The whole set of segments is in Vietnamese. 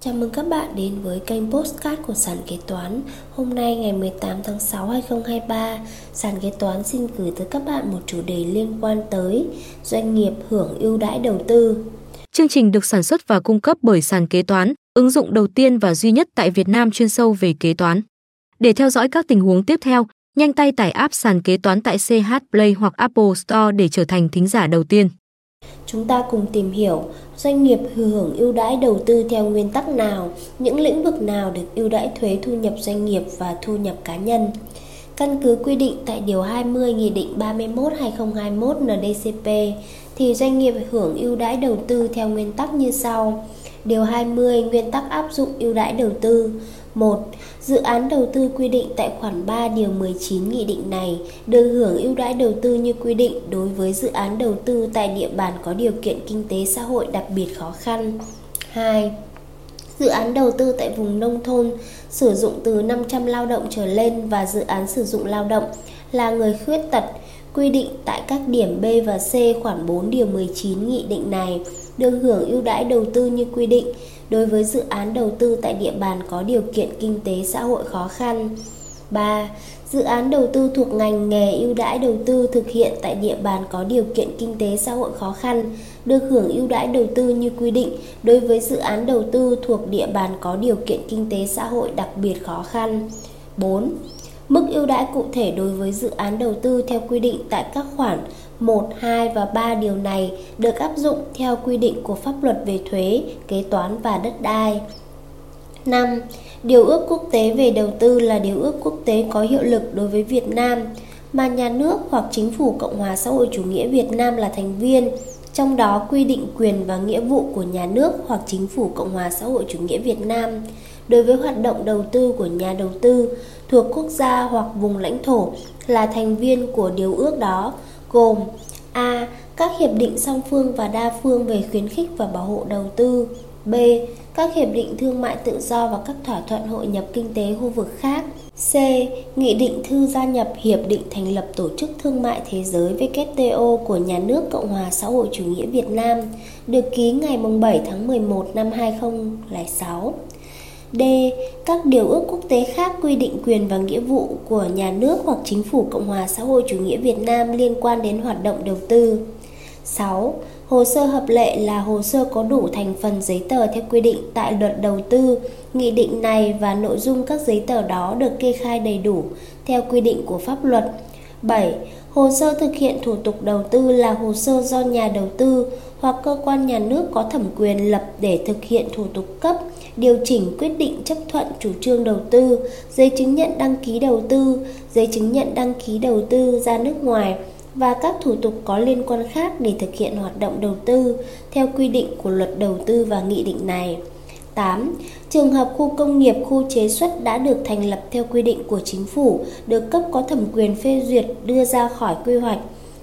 Chào mừng các bạn đến với kênh Postcard của Sàn Kế Toán. Hôm nay ngày 18 tháng 6 2023 Sàn Kế Toán xin gửi tới các bạn một chủ đề liên quan tới Doanh nghiệp hưởng ưu đãi đầu tư. Chương trình được sản xuất và cung cấp bởi Sàn Kế Toán Ứng dụng đầu tiên và duy nhất tại Việt Nam chuyên sâu về kế toán. Để theo dõi các tình huống tiếp theo, nhanh tay tải app Sàn Kế Toán tại CH Play hoặc Apple Store để trở thành thính giả đầu tiên. Chúng ta cùng tìm hiểu doanh nghiệp hưởng ưu đãi đầu tư theo nguyên tắc nào, những lĩnh vực nào được ưu đãi thuế thu nhập doanh nghiệp và thu nhập cá nhân. Căn cứ quy định tại Điều 20 Nghị định 31-2021 NDCP thì doanh nghiệp hưởng ưu đãi đầu tư theo nguyên tắc như sau. Điều 20 nguyên tắc áp dụng ưu đãi đầu tư 1. Dự án đầu tư quy định tại khoản 3 điều 19 nghị định này được hưởng ưu đãi đầu tư như quy định đối với dự án đầu tư tại địa bàn có điều kiện kinh tế xã hội đặc biệt khó khăn. 2. Dự án đầu tư tại vùng nông thôn sử dụng từ 500 lao động trở lên và dự án sử dụng lao động là người khuyết tật quy định tại các điểm B và C khoản 4 điều 19 nghị định này được hưởng ưu đãi đầu tư như quy định đối với dự án đầu tư tại địa bàn có điều kiện kinh tế xã hội khó khăn. 3. Dự án đầu tư thuộc ngành nghề ưu đãi đầu tư thực hiện tại địa bàn có điều kiện kinh tế xã hội khó khăn, được hưởng ưu đãi đầu tư như quy định đối với dự án đầu tư thuộc địa bàn có điều kiện kinh tế xã hội đặc biệt khó khăn. 4. Mức ưu đãi cụ thể đối với dự án đầu tư theo quy định tại các khoản 1, 2 và 3 điều này được áp dụng theo quy định của pháp luật về thuế, kế toán và đất đai. 5. Điều ước quốc tế về đầu tư là điều ước quốc tế có hiệu lực đối với Việt Nam mà nhà nước hoặc chính phủ Cộng hòa xã hội chủ nghĩa Việt Nam là thành viên, trong đó quy định quyền và nghĩa vụ của nhà nước hoặc chính phủ Cộng hòa xã hội chủ nghĩa Việt Nam đối với hoạt động đầu tư của nhà đầu tư thuộc quốc gia hoặc vùng lãnh thổ là thành viên của điều ước đó, gồm A. Các hiệp định song phương và đa phương về khuyến khích và bảo hộ đầu tư B. Các hiệp định thương mại tự do và các thỏa thuận hội nhập kinh tế khu vực khác C. Nghị định thư gia nhập Hiệp định thành lập Tổ chức Thương mại Thế giới WTO của Nhà nước Cộng hòa xã hội chủ nghĩa Việt Nam, được ký ngày 7 tháng 11 năm 2006 D. Các điều ước quốc tế khác quy định quyền và nghĩa vụ của nhà nước hoặc chính phủ Cộng hòa xã hội chủ nghĩa Việt Nam liên quan đến hoạt động đầu tư. 6. Hồ sơ hợp lệ là hồ sơ có đủ thành phần giấy tờ theo quy định tại luật đầu tư. Nghị định này và nội dung các giấy tờ đó được kê khai đầy đủ theo quy định của pháp luật. 7. Hồ sơ thực hiện thủ tục đầu tư là hồ sơ do nhà đầu tư hoặc cơ quan nhà nước có thẩm quyền lập để thực hiện thủ tục cấp, điều chỉnh quyết định chấp thuận chủ trương đầu tư, giấy chứng nhận đăng ký đầu tư, giấy chứng nhận đăng ký đầu tư ra nước ngoài và các thủ tục có liên quan khác để thực hiện hoạt động đầu tư theo quy định của luật đầu tư và nghị định này. 8. Trường hợp khu công nghiệp, khu chế xuất đã được thành lập theo quy định của chính phủ, được cấp có thẩm quyền phê duyệt đưa ra khỏi quy hoạch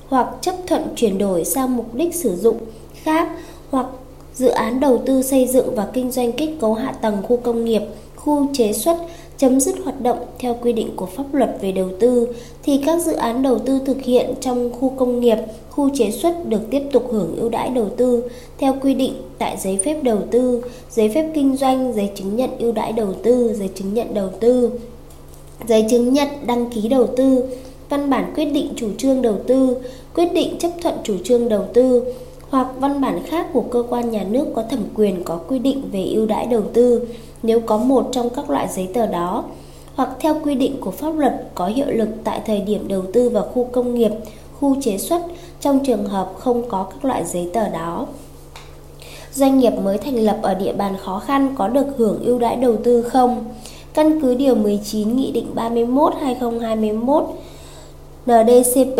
hoặc chấp thuận chuyển đổi sang mục đích sử dụng khác hoặc dự án đầu tư xây dựng và kinh doanh kết cấu hạ tầng khu công nghiệp, khu chế xuất chấm dứt hoạt động theo quy định của pháp luật về đầu tư thì các dự án đầu tư thực hiện trong khu công nghiệp, khu chế xuất được tiếp tục hưởng ưu đãi đầu tư theo quy định tại giấy phép đầu tư, giấy phép kinh doanh, giấy chứng nhận ưu đãi đầu tư, giấy chứng nhận đầu tư, giấy chứng nhận đăng ký đầu tư, văn bản quyết định chủ trương đầu tư, quyết định chấp thuận chủ trương đầu tư hoặc văn bản khác của cơ quan nhà nước có thẩm quyền có quy định về ưu đãi đầu tư nếu có một trong các loại giấy tờ đó hoặc theo quy định của pháp luật có hiệu lực tại thời điểm đầu tư vào khu công nghiệp, khu chế xuất trong trường hợp không có các loại giấy tờ đó. Doanh nghiệp mới thành lập ở địa bàn khó khăn có được hưởng ưu đãi đầu tư không? Căn cứ điều 19 Nghị định 31 2021 NDCP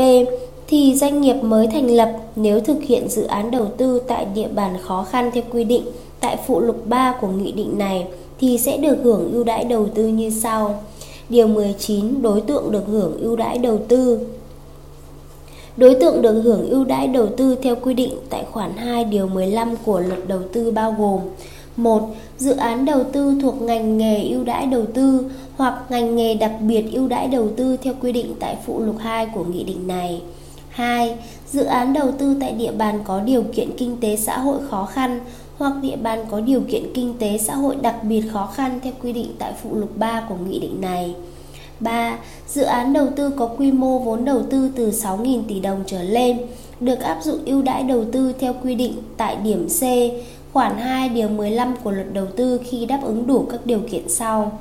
thì doanh nghiệp mới thành lập nếu thực hiện dự án đầu tư tại địa bàn khó khăn theo quy định tại phụ lục 3 của nghị định này thì sẽ được hưởng ưu đãi đầu tư như sau. Điều 19 đối tượng được hưởng ưu đãi đầu tư. Đối tượng được hưởng ưu đãi đầu tư theo quy định tại khoản 2 điều 15 của luật đầu tư bao gồm 1. Dự án đầu tư thuộc ngành nghề ưu đãi đầu tư hoặc ngành nghề đặc biệt ưu đãi đầu tư theo quy định tại phụ lục 2 của nghị định này. 2. Dự án đầu tư tại địa bàn có điều kiện kinh tế xã hội khó khăn hoặc địa bàn có điều kiện kinh tế xã hội đặc biệt khó khăn theo quy định tại phụ lục 3 của nghị định này. 3. Dự án đầu tư có quy mô vốn đầu tư từ 6.000 tỷ đồng trở lên được áp dụng ưu đãi đầu tư theo quy định tại điểm C, khoản 2 điều 15 của luật đầu tư khi đáp ứng đủ các điều kiện sau.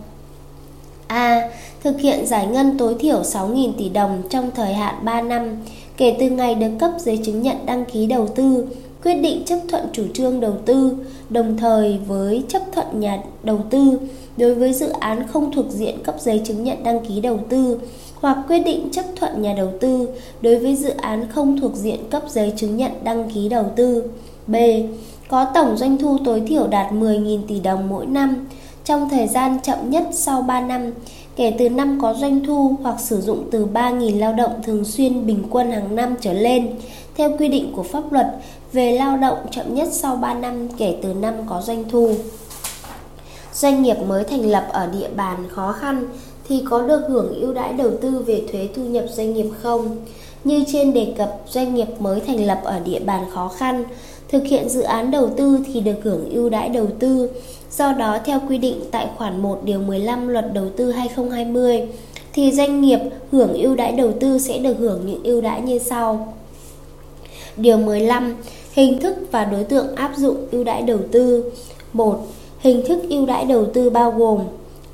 A. Thực hiện giải ngân tối thiểu 6.000 tỷ đồng trong thời hạn 3 năm kể từ ngày được cấp giấy chứng nhận đăng ký đầu tư, quyết định chấp thuận chủ trương đầu tư, đồng thời với chấp thuận nhà đầu tư đối với dự án không thuộc diện cấp giấy chứng nhận đăng ký đầu tư hoặc quyết định chấp thuận nhà đầu tư đối với dự án không thuộc diện cấp giấy chứng nhận đăng ký đầu tư. B. Có tổng doanh thu tối thiểu đạt 10.000 tỷ đồng mỗi năm trong thời gian chậm nhất sau 3 năm kể từ năm có doanh thu hoặc sử dụng từ 3.000 lao động thường xuyên bình quân hàng năm trở lên theo quy định của pháp luật về lao động chậm nhất sau 3 năm kể từ năm có doanh thu. Doanh nghiệp mới thành lập ở địa bàn khó khăn thì có được hưởng ưu đãi đầu tư về thuế thu nhập doanh nghiệp không? Như trên đề cập, doanh nghiệp mới thành lập ở địa bàn khó khăn, thực hiện dự án đầu tư thì được hưởng ưu đãi đầu tư. Do đó, theo quy định tại khoản 1 điều 15 Luật Đầu tư 2020, thì doanh nghiệp hưởng ưu đãi đầu tư sẽ được hưởng những ưu đãi như sau. Điều 15. Hình thức và đối tượng áp dụng ưu đãi đầu tư. 1. Hình thức ưu đãi đầu tư bao gồm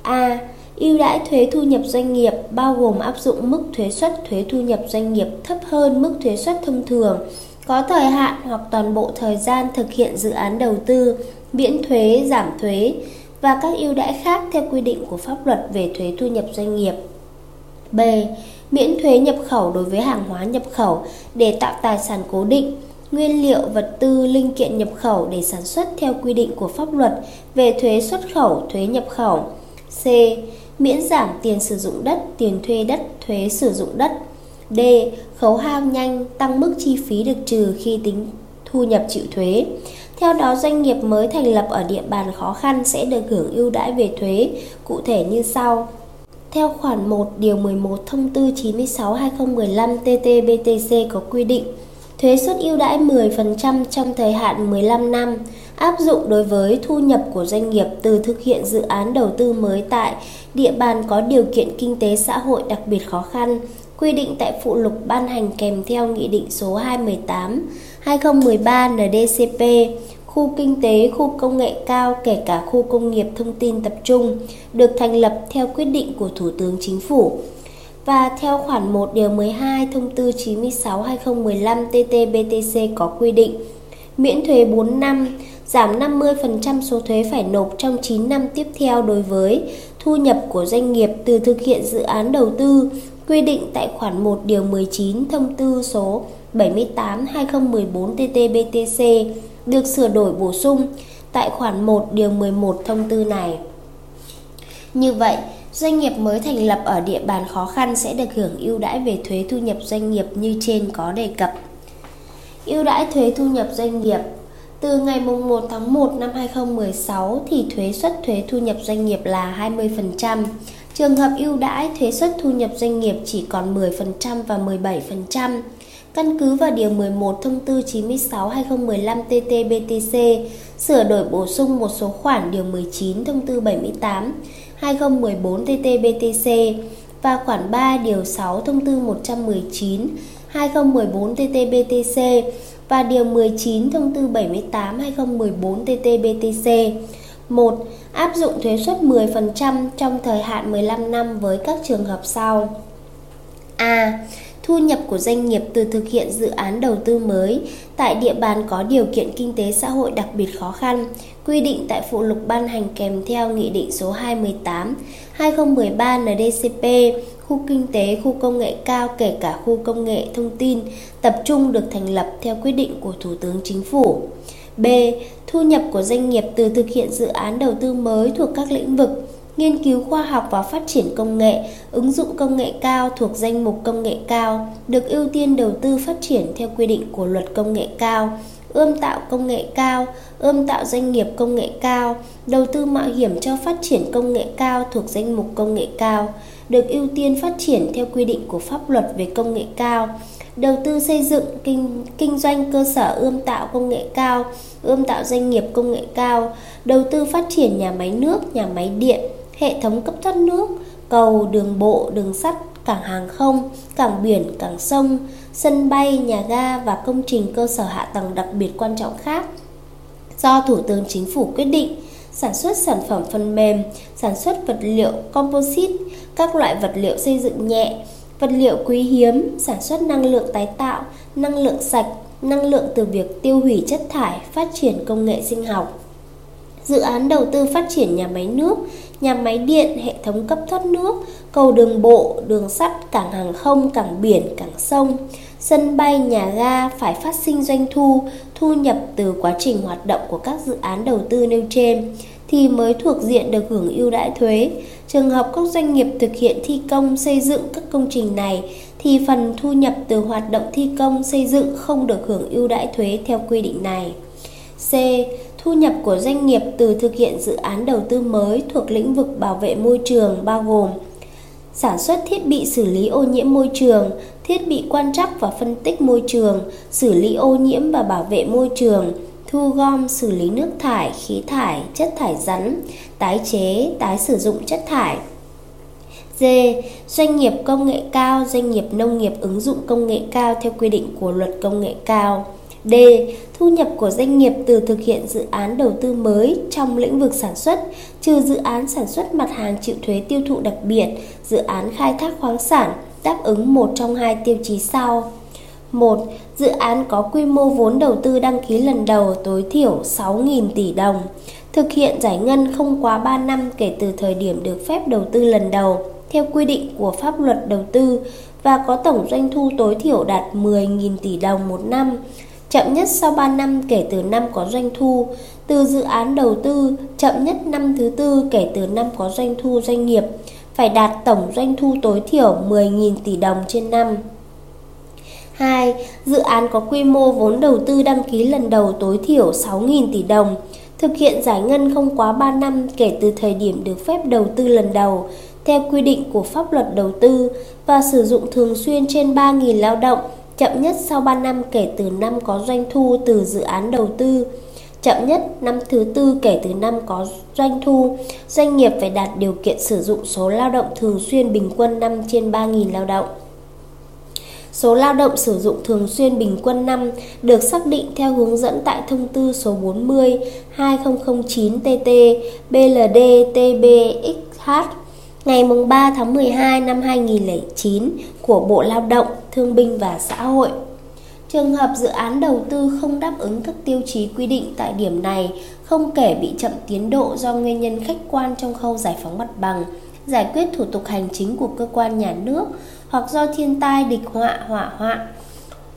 A. Ưu đãi thuế thu nhập doanh nghiệp bao gồm áp dụng mức thuế suất thuế thu nhập doanh nghiệp thấp hơn mức thuế suất thông thường, có thời hạn hoặc toàn bộ thời gian thực hiện dự án đầu tư, miễn thuế, giảm thuế và các ưu đãi khác theo quy định của pháp luật về thuế thu nhập doanh nghiệp. B. Miễn thuế nhập khẩu đối với hàng hóa nhập khẩu để tạo tài sản cố định, nguyên liệu, vật tư, linh kiện nhập khẩu để sản xuất theo quy định của pháp luật về thuế xuất khẩu, thuế nhập khẩu. C. Miễn giảm tiền sử dụng đất, tiền thuê đất, thuế sử dụng đất. D. Khấu hao nhanh, tăng mức chi phí được trừ khi tính thu nhập chịu thuế. Theo đó, doanh nghiệp mới thành lập ở địa bàn khó khăn sẽ được hưởng ưu đãi về thuế, cụ thể như sau. Theo khoản 1 điều 11 thông tư 96/2015 TT-BTC có quy định, thuế suất ưu đãi 10% trong thời hạn 15 năm áp dụng đối với thu nhập của doanh nghiệp từ thực hiện dự án đầu tư mới tại địa bàn có điều kiện kinh tế xã hội đặc biệt khó khăn, quy định tại phụ lục ban hành kèm theo Nghị định số 218 2013 NDCP, khu kinh tế, khu công nghệ cao kể cả khu công nghiệp thông tin tập trung được thành lập theo quyết định của Thủ tướng Chính phủ. Và theo khoản 1 điều 12 thông tư 96 2015 TT-BTC có quy định miễn thuế 4 năm, giảm 50% số thuế phải nộp trong 9 năm tiếp theo đối với thu nhập của doanh nghiệp từ thực hiện dự án đầu tư quy định tại khoản 1 điều 19 thông tư số 78 2014 TT-BTC được sửa đổi bổ sung tại khoản 1 điều 11 thông tư này. Như vậy, doanh nghiệp mới thành lập ở địa bàn khó khăn sẽ được hưởng ưu đãi về thuế thu nhập doanh nghiệp như trên có đề cập. Ưu đãi thuế thu nhập doanh nghiệp từ ngày 1 tháng 1 năm 2016 thì thuế suất thuế thu nhập doanh nghiệp là 20%. Trường hợp ưu đãi thuế suất thu nhập doanh nghiệp chỉ còn 10% và 17%. Căn cứ vào Điều 11 Thông tư 96-2015 TT-BTC sửa đổi bổ sung một số khoản Điều 19 Thông tư 78 2014 TT-BTC và khoản 3 Điều 6 Thông tư 119 2014 TT-BTC và Điều 19 Thông tư 78 2014 TT-BTC 1. Áp dụng thuế suất 10% trong thời hạn 15 năm với các trường hợp sau A thu nhập của doanh nghiệp từ thực hiện dự án đầu tư mới tại địa bàn có điều kiện kinh tế xã hội đặc biệt khó khăn, quy định tại phụ lục ban hành kèm theo Nghị định số 218 2013 NDCP, khu kinh tế, khu công nghệ cao kể cả khu công nghệ thông tin tập trung được thành lập theo quyết định của Thủ tướng Chính phủ. B. Thu nhập của doanh nghiệp từ thực hiện dự án đầu tư mới thuộc các lĩnh vực nghiên cứu khoa học và phát triển công nghệ, ứng dụng công nghệ cao thuộc danh mục công nghệ cao, được ưu tiên đầu tư phát triển theo quy định của luật công nghệ cao, ươm tạo công nghệ cao, ươm tạo doanh nghiệp công nghệ cao, đầu tư mạo hiểm cho phát triển công nghệ cao thuộc danh mục công nghệ cao, được ưu tiên phát triển theo quy định của pháp luật về công nghệ cao, đầu tư xây dựng kinh, kinh doanh cơ sở ươm tạo công nghệ cao, ươm tạo doanh nghiệp công nghệ cao, đầu tư phát triển nhà máy nước, nhà máy điện, hệ thống cấp thoát nước, cầu, đường bộ, đường sắt, cảng hàng không, cảng biển, cảng sông, sân bay, nhà ga và công trình cơ sở hạ tầng đặc biệt quan trọng khác. Do Thủ tướng Chính phủ quyết định sản xuất sản phẩm phần mềm, sản xuất vật liệu composite, các loại vật liệu xây dựng nhẹ, vật liệu quý hiếm, sản xuất năng lượng tái tạo, năng lượng sạch, năng lượng từ việc tiêu hủy chất thải, phát triển công nghệ sinh học. Dự án đầu tư phát triển nhà máy nước, nhà máy điện, hệ thống cấp thoát nước, cầu đường bộ, đường sắt, cảng hàng không, cảng biển, cảng sông, sân bay, nhà ga phải phát sinh doanh thu, thu nhập từ quá trình hoạt động của các dự án đầu tư nêu trên thì mới thuộc diện được hưởng ưu đãi thuế. Trường hợp các doanh nghiệp thực hiện thi công xây dựng các công trình này thì phần thu nhập từ hoạt động thi công xây dựng không được hưởng ưu đãi thuế theo quy định này. C. Thu nhập của doanh nghiệp từ thực hiện dự án đầu tư mới thuộc lĩnh vực bảo vệ môi trường bao gồm sản xuất thiết bị xử lý ô nhiễm môi trường, thiết bị quan trắc và phân tích môi trường, xử lý ô nhiễm và bảo vệ môi trường, thu gom xử lý nước thải, khí thải, chất thải rắn, tái chế, tái sử dụng chất thải. D. Doanh nghiệp công nghệ cao, doanh nghiệp nông nghiệp ứng dụng công nghệ cao theo quy định của luật công nghệ cao. D. Thu nhập của doanh nghiệp từ thực hiện dự án đầu tư mới trong lĩnh vực sản xuất, trừ dự án sản xuất mặt hàng chịu thuế tiêu thụ đặc biệt, dự án khai thác khoáng sản, đáp ứng một trong hai tiêu chí sau. 1. Dự án có quy mô vốn đầu tư đăng ký lần đầu tối thiểu 6.000 tỷ đồng. Thực hiện giải ngân không quá 3 năm kể từ thời điểm được phép đầu tư lần đầu theo quy định của pháp luật đầu tư và có tổng doanh thu tối thiểu đạt 10.000 tỷ đồng một năm chậm nhất sau 3 năm kể từ năm có doanh thu, từ dự án đầu tư, chậm nhất năm thứ tư kể từ năm có doanh thu doanh nghiệp, phải đạt tổng doanh thu tối thiểu 10.000 tỷ đồng trên năm. 2. Dự án có quy mô vốn đầu tư đăng ký lần đầu tối thiểu 6.000 tỷ đồng, thực hiện giải ngân không quá 3 năm kể từ thời điểm được phép đầu tư lần đầu, theo quy định của pháp luật đầu tư và sử dụng thường xuyên trên 3.000 lao động chậm nhất sau 3 năm kể từ năm có doanh thu từ dự án đầu tư. Chậm nhất năm thứ tư kể từ năm có doanh thu, doanh nghiệp phải đạt điều kiện sử dụng số lao động thường xuyên bình quân năm trên 3.000 lao động. Số lao động sử dụng thường xuyên bình quân năm được xác định theo hướng dẫn tại thông tư số 40 2009 TT BLD TBXH ngày 3 tháng 12 năm 2009 của Bộ Lao động, Thương binh và Xã hội. Trường hợp dự án đầu tư không đáp ứng các tiêu chí quy định tại điểm này, không kể bị chậm tiến độ do nguyên nhân khách quan trong khâu giải phóng mặt bằng, giải quyết thủ tục hành chính của cơ quan nhà nước hoặc do thiên tai địch họa hỏa hoạn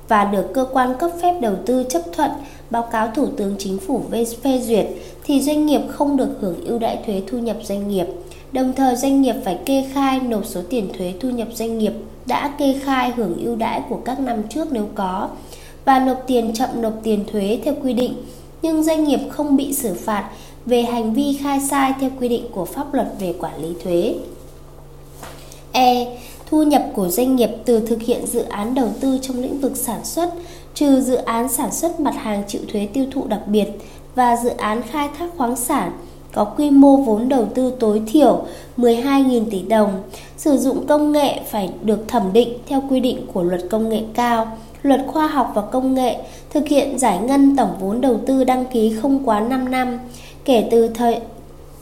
và được cơ quan cấp phép đầu tư chấp thuận báo cáo Thủ tướng Chính phủ phê duyệt thì doanh nghiệp không được hưởng ưu đãi thuế thu nhập doanh nghiệp Đồng thời doanh nghiệp phải kê khai nộp số tiền thuế thu nhập doanh nghiệp đã kê khai hưởng ưu đãi của các năm trước nếu có và nộp tiền chậm nộp tiền thuế theo quy định, nhưng doanh nghiệp không bị xử phạt về hành vi khai sai theo quy định của pháp luật về quản lý thuế. E. Thu nhập của doanh nghiệp từ thực hiện dự án đầu tư trong lĩnh vực sản xuất, trừ dự án sản xuất mặt hàng chịu thuế tiêu thụ đặc biệt và dự án khai thác khoáng sản có quy mô vốn đầu tư tối thiểu 12.000 tỷ đồng, sử dụng công nghệ phải được thẩm định theo quy định của luật công nghệ cao, luật khoa học và công nghệ, thực hiện giải ngân tổng vốn đầu tư đăng ký không quá 5 năm kể từ thời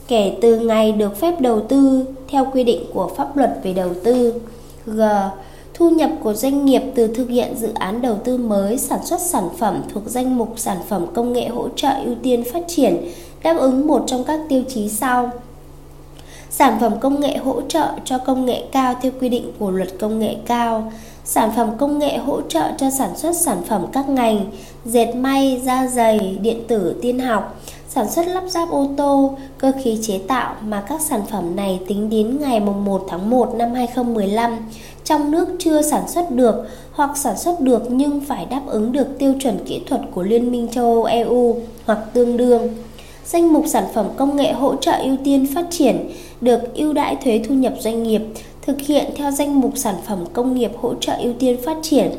kể từ ngày được phép đầu tư theo quy định của pháp luật về đầu tư. G. Thu nhập của doanh nghiệp từ thực hiện dự án đầu tư mới sản xuất sản phẩm thuộc danh mục sản phẩm công nghệ hỗ trợ ưu tiên phát triển đáp ứng một trong các tiêu chí sau. Sản phẩm công nghệ hỗ trợ cho công nghệ cao theo quy định của luật công nghệ cao. Sản phẩm công nghệ hỗ trợ cho sản xuất sản phẩm các ngành dệt may, da giày, điện tử, tiên học, sản xuất lắp ráp ô tô, cơ khí chế tạo mà các sản phẩm này tính đến ngày 1 tháng 1 năm 2015 trong nước chưa sản xuất được hoặc sản xuất được nhưng phải đáp ứng được tiêu chuẩn kỹ thuật của Liên minh châu Âu EU hoặc tương đương. Danh mục sản phẩm công nghệ hỗ trợ ưu tiên phát triển được ưu đãi thuế thu nhập doanh nghiệp thực hiện theo danh mục sản phẩm công nghiệp hỗ trợ ưu tiên phát triển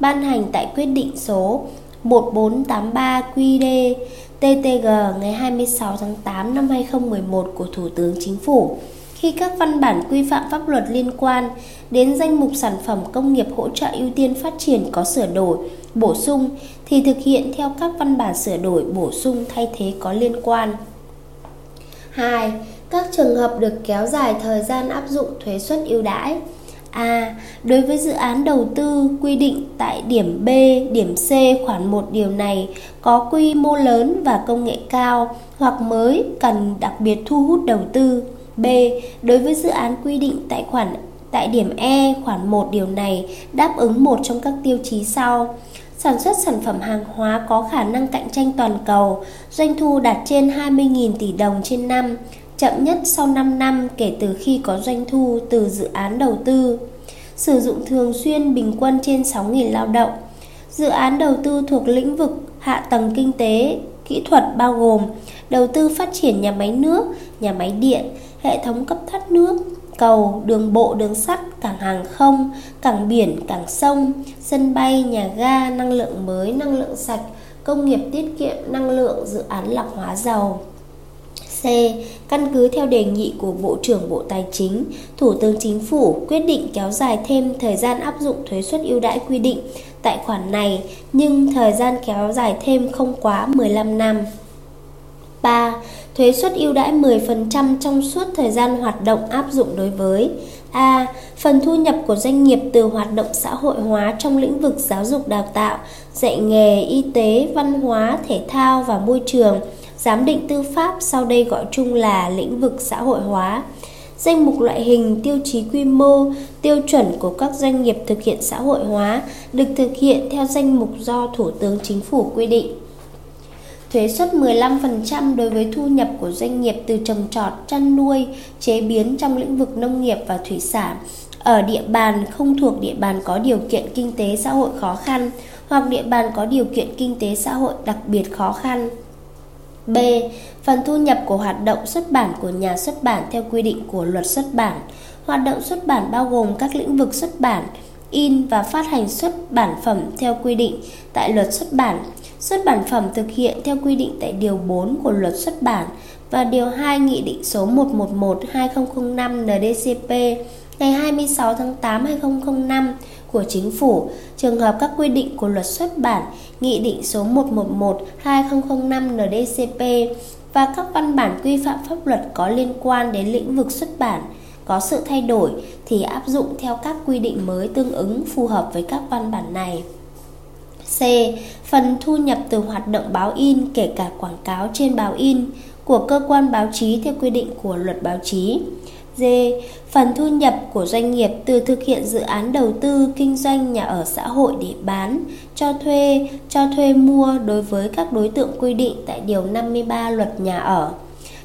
ban hành tại quyết định số 1483 QD TTG ngày 26 tháng 8 năm 2011 của Thủ tướng Chính phủ khi các văn bản quy phạm pháp luật liên quan đến danh mục sản phẩm công nghiệp hỗ trợ ưu tiên phát triển có sửa đổi, bổ sung thì thực hiện theo các văn bản sửa đổi, bổ sung thay thế có liên quan. 2. Các trường hợp được kéo dài thời gian áp dụng thuế suất ưu đãi. A. Đối với dự án đầu tư quy định tại điểm B, điểm C khoản 1 điều này có quy mô lớn và công nghệ cao hoặc mới cần đặc biệt thu hút đầu tư. B. Đối với dự án quy định tại khoản tại điểm E khoản 1 điều này đáp ứng một trong các tiêu chí sau: sản xuất sản phẩm hàng hóa có khả năng cạnh tranh toàn cầu, doanh thu đạt trên 20.000 tỷ đồng trên năm, chậm nhất sau 5 năm kể từ khi có doanh thu từ dự án đầu tư. Sử dụng thường xuyên bình quân trên 6.000 lao động. Dự án đầu tư thuộc lĩnh vực hạ tầng kinh tế, kỹ thuật bao gồm đầu tư phát triển nhà máy nước, nhà máy điện, hệ thống cấp thoát nước, cầu, đường bộ, đường sắt, cảng hàng không, cảng biển, cảng sông, sân bay, nhà ga, năng lượng mới, năng lượng sạch, công nghiệp tiết kiệm năng lượng, dự án lọc hóa dầu. C. Căn cứ theo đề nghị của Bộ trưởng Bộ Tài chính, Thủ tướng Chính phủ quyết định kéo dài thêm thời gian áp dụng thuế suất ưu đãi quy định tại khoản này, nhưng thời gian kéo dài thêm không quá 15 năm. 3. Thuế suất ưu đãi 10% trong suốt thời gian hoạt động áp dụng đối với A. Phần thu nhập của doanh nghiệp từ hoạt động xã hội hóa trong lĩnh vực giáo dục đào tạo, dạy nghề, y tế, văn hóa, thể thao và môi trường, giám định tư pháp sau đây gọi chung là lĩnh vực xã hội hóa. Danh mục loại hình, tiêu chí quy mô, tiêu chuẩn của các doanh nghiệp thực hiện xã hội hóa được thực hiện theo danh mục do Thủ tướng Chính phủ quy định thuế suất 15% đối với thu nhập của doanh nghiệp từ trồng trọt, chăn nuôi, chế biến trong lĩnh vực nông nghiệp và thủy sản ở địa bàn không thuộc địa bàn có điều kiện kinh tế xã hội khó khăn hoặc địa bàn có điều kiện kinh tế xã hội đặc biệt khó khăn. B. Phần thu nhập của hoạt động xuất bản của nhà xuất bản theo quy định của luật xuất bản. Hoạt động xuất bản bao gồm các lĩnh vực xuất bản, in và phát hành xuất bản phẩm theo quy định tại luật xuất bản Xuất bản phẩm thực hiện theo quy định tại Điều 4 của Luật xuất bản và Điều 2 Nghị định số 111-2005 NDCP ngày 26 tháng 8 2005 của Chính phủ, trường hợp các quy định của Luật xuất bản, Nghị định số 111-2005 NDCP và các văn bản quy phạm pháp luật có liên quan đến lĩnh vực xuất bản có sự thay đổi thì áp dụng theo các quy định mới tương ứng phù hợp với các văn bản này. C. Phần thu nhập từ hoạt động báo in kể cả quảng cáo trên báo in của cơ quan báo chí theo quy định của luật báo chí. D. Phần thu nhập của doanh nghiệp từ thực hiện dự án đầu tư kinh doanh nhà ở xã hội để bán, cho thuê, cho thuê mua đối với các đối tượng quy định tại Điều 53 Luật Nhà ở.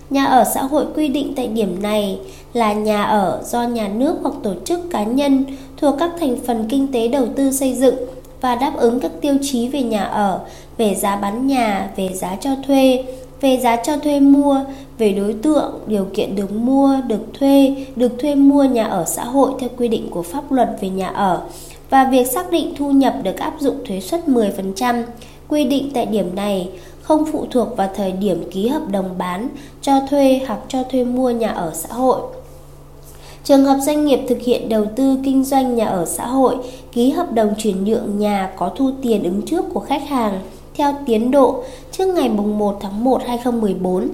Nhà ở xã hội quy định tại điểm này là nhà ở do nhà nước hoặc tổ chức cá nhân thuộc các thành phần kinh tế đầu tư xây dựng và đáp ứng các tiêu chí về nhà ở, về giá bán nhà, về giá cho thuê, về giá cho thuê mua, về đối tượng, điều kiện được mua, được thuê, được thuê mua nhà ở xã hội theo quy định của pháp luật về nhà ở và việc xác định thu nhập được áp dụng thuế suất 10%, quy định tại điểm này không phụ thuộc vào thời điểm ký hợp đồng bán, cho thuê hoặc cho thuê mua nhà ở xã hội. Trường hợp doanh nghiệp thực hiện đầu tư kinh doanh nhà ở xã hội, ký hợp đồng chuyển nhượng nhà có thu tiền ứng trước của khách hàng theo tiến độ trước ngày 1 tháng 1 2014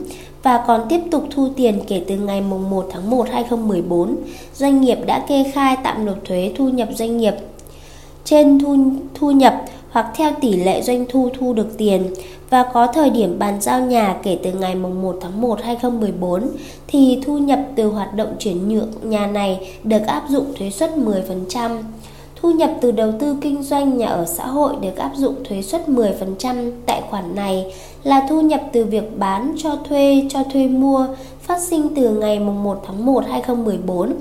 và còn tiếp tục thu tiền kể từ ngày 1 tháng 1 2014, doanh nghiệp đã kê khai tạm nộp thuế thu nhập doanh nghiệp trên thu, thu nhập hoặc theo tỷ lệ doanh thu thu được tiền và có thời điểm bàn giao nhà kể từ ngày 1 tháng 1 2014 thì thu nhập từ hoạt động chuyển nhượng nhà này được áp dụng thuế suất 10%. Thu nhập từ đầu tư kinh doanh nhà ở xã hội được áp dụng thuế suất 10% tại khoản này là thu nhập từ việc bán cho thuê cho thuê mua phát sinh từ ngày 1 tháng 1 2014.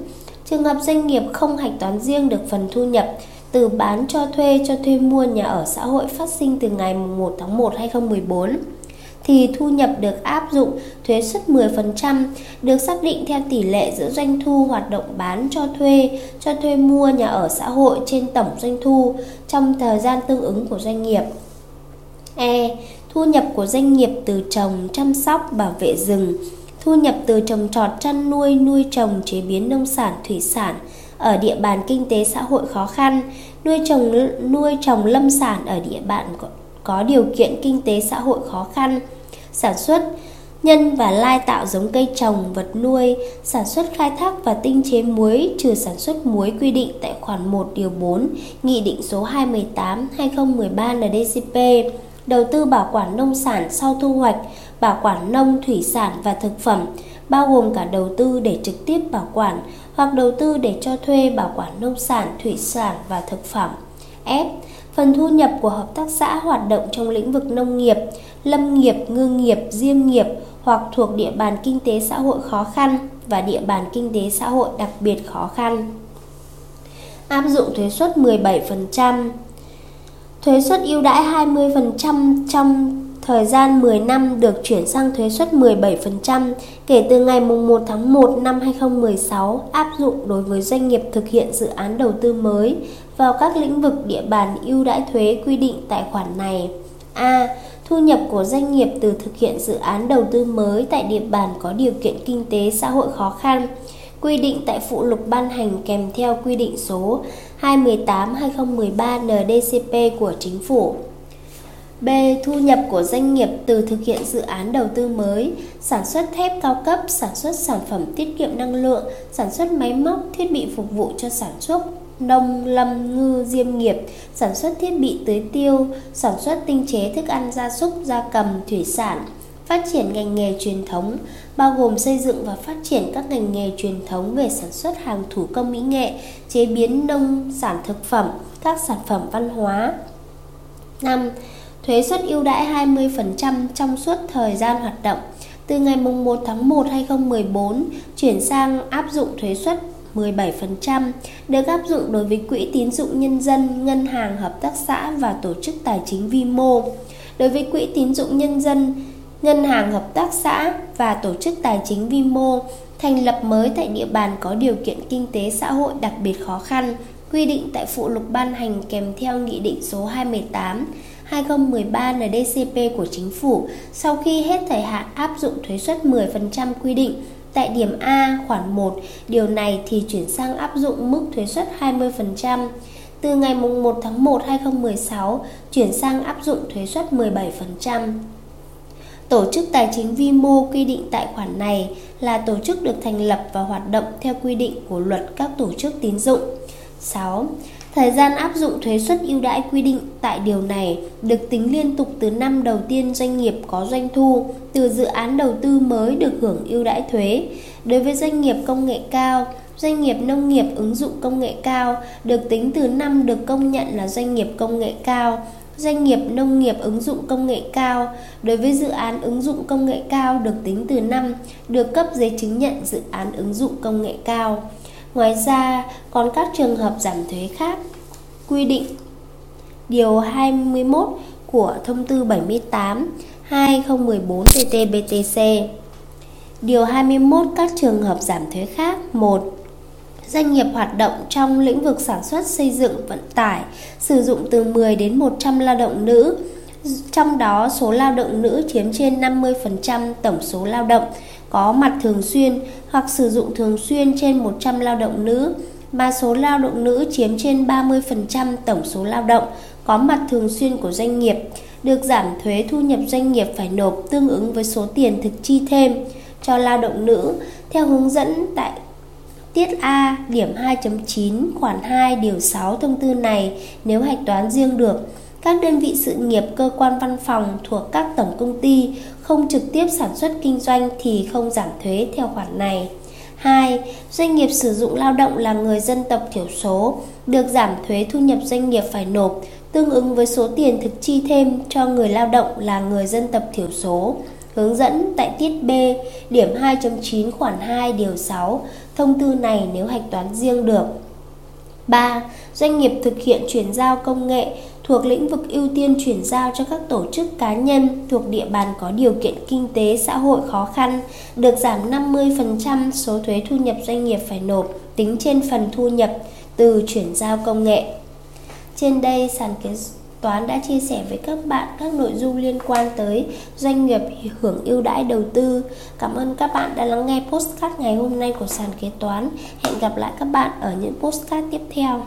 Trường hợp doanh nghiệp không hạch toán riêng được phần thu nhập từ bán cho thuê cho thuê mua nhà ở xã hội phát sinh từ ngày 1 tháng 1 2014 thì thu nhập được áp dụng thuế suất 10% được xác định theo tỷ lệ giữa doanh thu hoạt động bán cho thuê, cho thuê mua nhà ở xã hội trên tổng doanh thu trong thời gian tương ứng của doanh nghiệp. E. Thu nhập của doanh nghiệp từ trồng, chăm sóc, bảo vệ rừng, thu nhập từ trồng trọt chăn nuôi, nuôi trồng, chế biến nông sản, thủy sản ở địa bàn kinh tế xã hội khó khăn, nuôi trồng nuôi trồng lâm sản ở địa bàn có, có điều kiện kinh tế xã hội khó khăn, sản xuất nhân và lai tạo giống cây trồng, vật nuôi, sản xuất khai thác và tinh chế muối trừ sản xuất muối quy định tại khoản 1 điều 4 Nghị định số 218 2013 NDCP đầu tư bảo quản nông sản sau thu hoạch, bảo quản nông thủy sản và thực phẩm, bao gồm cả đầu tư để trực tiếp bảo quản hoặc đầu tư để cho thuê bảo quản nông sản, thủy sản và thực phẩm. F. Phần thu nhập của hợp tác xã hoạt động trong lĩnh vực nông nghiệp, lâm nghiệp, ngư nghiệp, diêm nghiệp hoặc thuộc địa bàn kinh tế xã hội khó khăn và địa bàn kinh tế xã hội đặc biệt khó khăn. Áp dụng thuế suất 17%. Thuế suất ưu đãi 20% trong thời gian 10 năm được chuyển sang thuế suất 17% kể từ ngày 1 tháng 1 năm 2016 áp dụng đối với doanh nghiệp thực hiện dự án đầu tư mới vào các lĩnh vực địa bàn ưu đãi thuế quy định tại khoản này. A. Thu nhập của doanh nghiệp từ thực hiện dự án đầu tư mới tại địa bàn có điều kiện kinh tế xã hội khó khăn quy định tại phụ lục ban hành kèm theo quy định số 218-2013 NDCP của Chính phủ. B. Thu nhập của doanh nghiệp từ thực hiện dự án đầu tư mới, sản xuất thép cao cấp, sản xuất sản phẩm tiết kiệm năng lượng, sản xuất máy móc, thiết bị phục vụ cho sản xuất nông lâm ngư diêm nghiệp, sản xuất thiết bị tưới tiêu, sản xuất tinh chế thức ăn gia súc, gia cầm, thủy sản, phát triển ngành nghề truyền thống, bao gồm xây dựng và phát triển các ngành nghề truyền thống về sản xuất hàng thủ công mỹ nghệ, chế biến nông sản thực phẩm, các sản phẩm văn hóa. 5. Thuế suất ưu đãi 20% trong suốt thời gian hoạt động. Từ ngày 1 tháng 1 2014 chuyển sang áp dụng thuế suất 17% được áp dụng đối với quỹ tín dụng nhân dân, ngân hàng, hợp tác xã và tổ chức tài chính vi mô. Đối với quỹ tín dụng nhân dân, ngân hàng hợp tác xã và tổ chức tài chính vi mô thành lập mới tại địa bàn có điều kiện kinh tế xã hội đặc biệt khó khăn, quy định tại phụ lục ban hành kèm theo Nghị định số 218 2013 NDCP của Chính phủ sau khi hết thời hạn áp dụng thuế suất 10% quy định tại điểm A khoản 1, điều này thì chuyển sang áp dụng mức thuế suất 20%. Từ ngày 1 tháng 1 2016 chuyển sang áp dụng thuế suất 17%. Tổ chức tài chính vi mô quy định tại khoản này là tổ chức được thành lập và hoạt động theo quy định của luật các tổ chức tín dụng. 6. Thời gian áp dụng thuế suất ưu đãi quy định tại điều này được tính liên tục từ năm đầu tiên doanh nghiệp có doanh thu từ dự án đầu tư mới được hưởng ưu đãi thuế. Đối với doanh nghiệp công nghệ cao, doanh nghiệp nông nghiệp ứng dụng công nghệ cao được tính từ năm được công nhận là doanh nghiệp công nghệ cao doanh nghiệp nông nghiệp ứng dụng công nghệ cao đối với dự án ứng dụng công nghệ cao được tính từ năm được cấp giấy chứng nhận dự án ứng dụng công nghệ cao. Ngoài ra, còn các trường hợp giảm thuế khác. Quy định Điều 21 của Thông tư 78 2014 TT-BTC Điều 21 các trường hợp giảm thuế khác. 1 Doanh nghiệp hoạt động trong lĩnh vực sản xuất xây dựng vận tải sử dụng từ 10 đến 100 lao động nữ, trong đó số lao động nữ chiếm trên 50% tổng số lao động có mặt thường xuyên hoặc sử dụng thường xuyên trên 100 lao động nữ, mà số lao động nữ chiếm trên 30% tổng số lao động có mặt thường xuyên của doanh nghiệp, được giảm thuế thu nhập doanh nghiệp phải nộp tương ứng với số tiền thực chi thêm cho lao động nữ theo hướng dẫn tại Tiết A điểm 2.9 khoản 2 điều 6 thông tư này nếu hạch toán riêng được. Các đơn vị sự nghiệp cơ quan văn phòng thuộc các tổng công ty không trực tiếp sản xuất kinh doanh thì không giảm thuế theo khoản này. 2. Doanh nghiệp sử dụng lao động là người dân tộc thiểu số được giảm thuế thu nhập doanh nghiệp phải nộp tương ứng với số tiền thực chi thêm cho người lao động là người dân tộc thiểu số Hướng dẫn tại tiết B, điểm 2.9 khoản 2 điều 6, thông tư này nếu hạch toán riêng được. 3. Doanh nghiệp thực hiện chuyển giao công nghệ thuộc lĩnh vực ưu tiên chuyển giao cho các tổ chức cá nhân thuộc địa bàn có điều kiện kinh tế xã hội khó khăn, được giảm 50% số thuế thu nhập doanh nghiệp phải nộp tính trên phần thu nhập từ chuyển giao công nghệ. Trên đây, sàn kế toán đã chia sẻ với các bạn các nội dung liên quan tới doanh nghiệp hưởng ưu đãi đầu tư. Cảm ơn các bạn đã lắng nghe postcard ngày hôm nay của sàn kế toán. Hẹn gặp lại các bạn ở những postcard tiếp theo.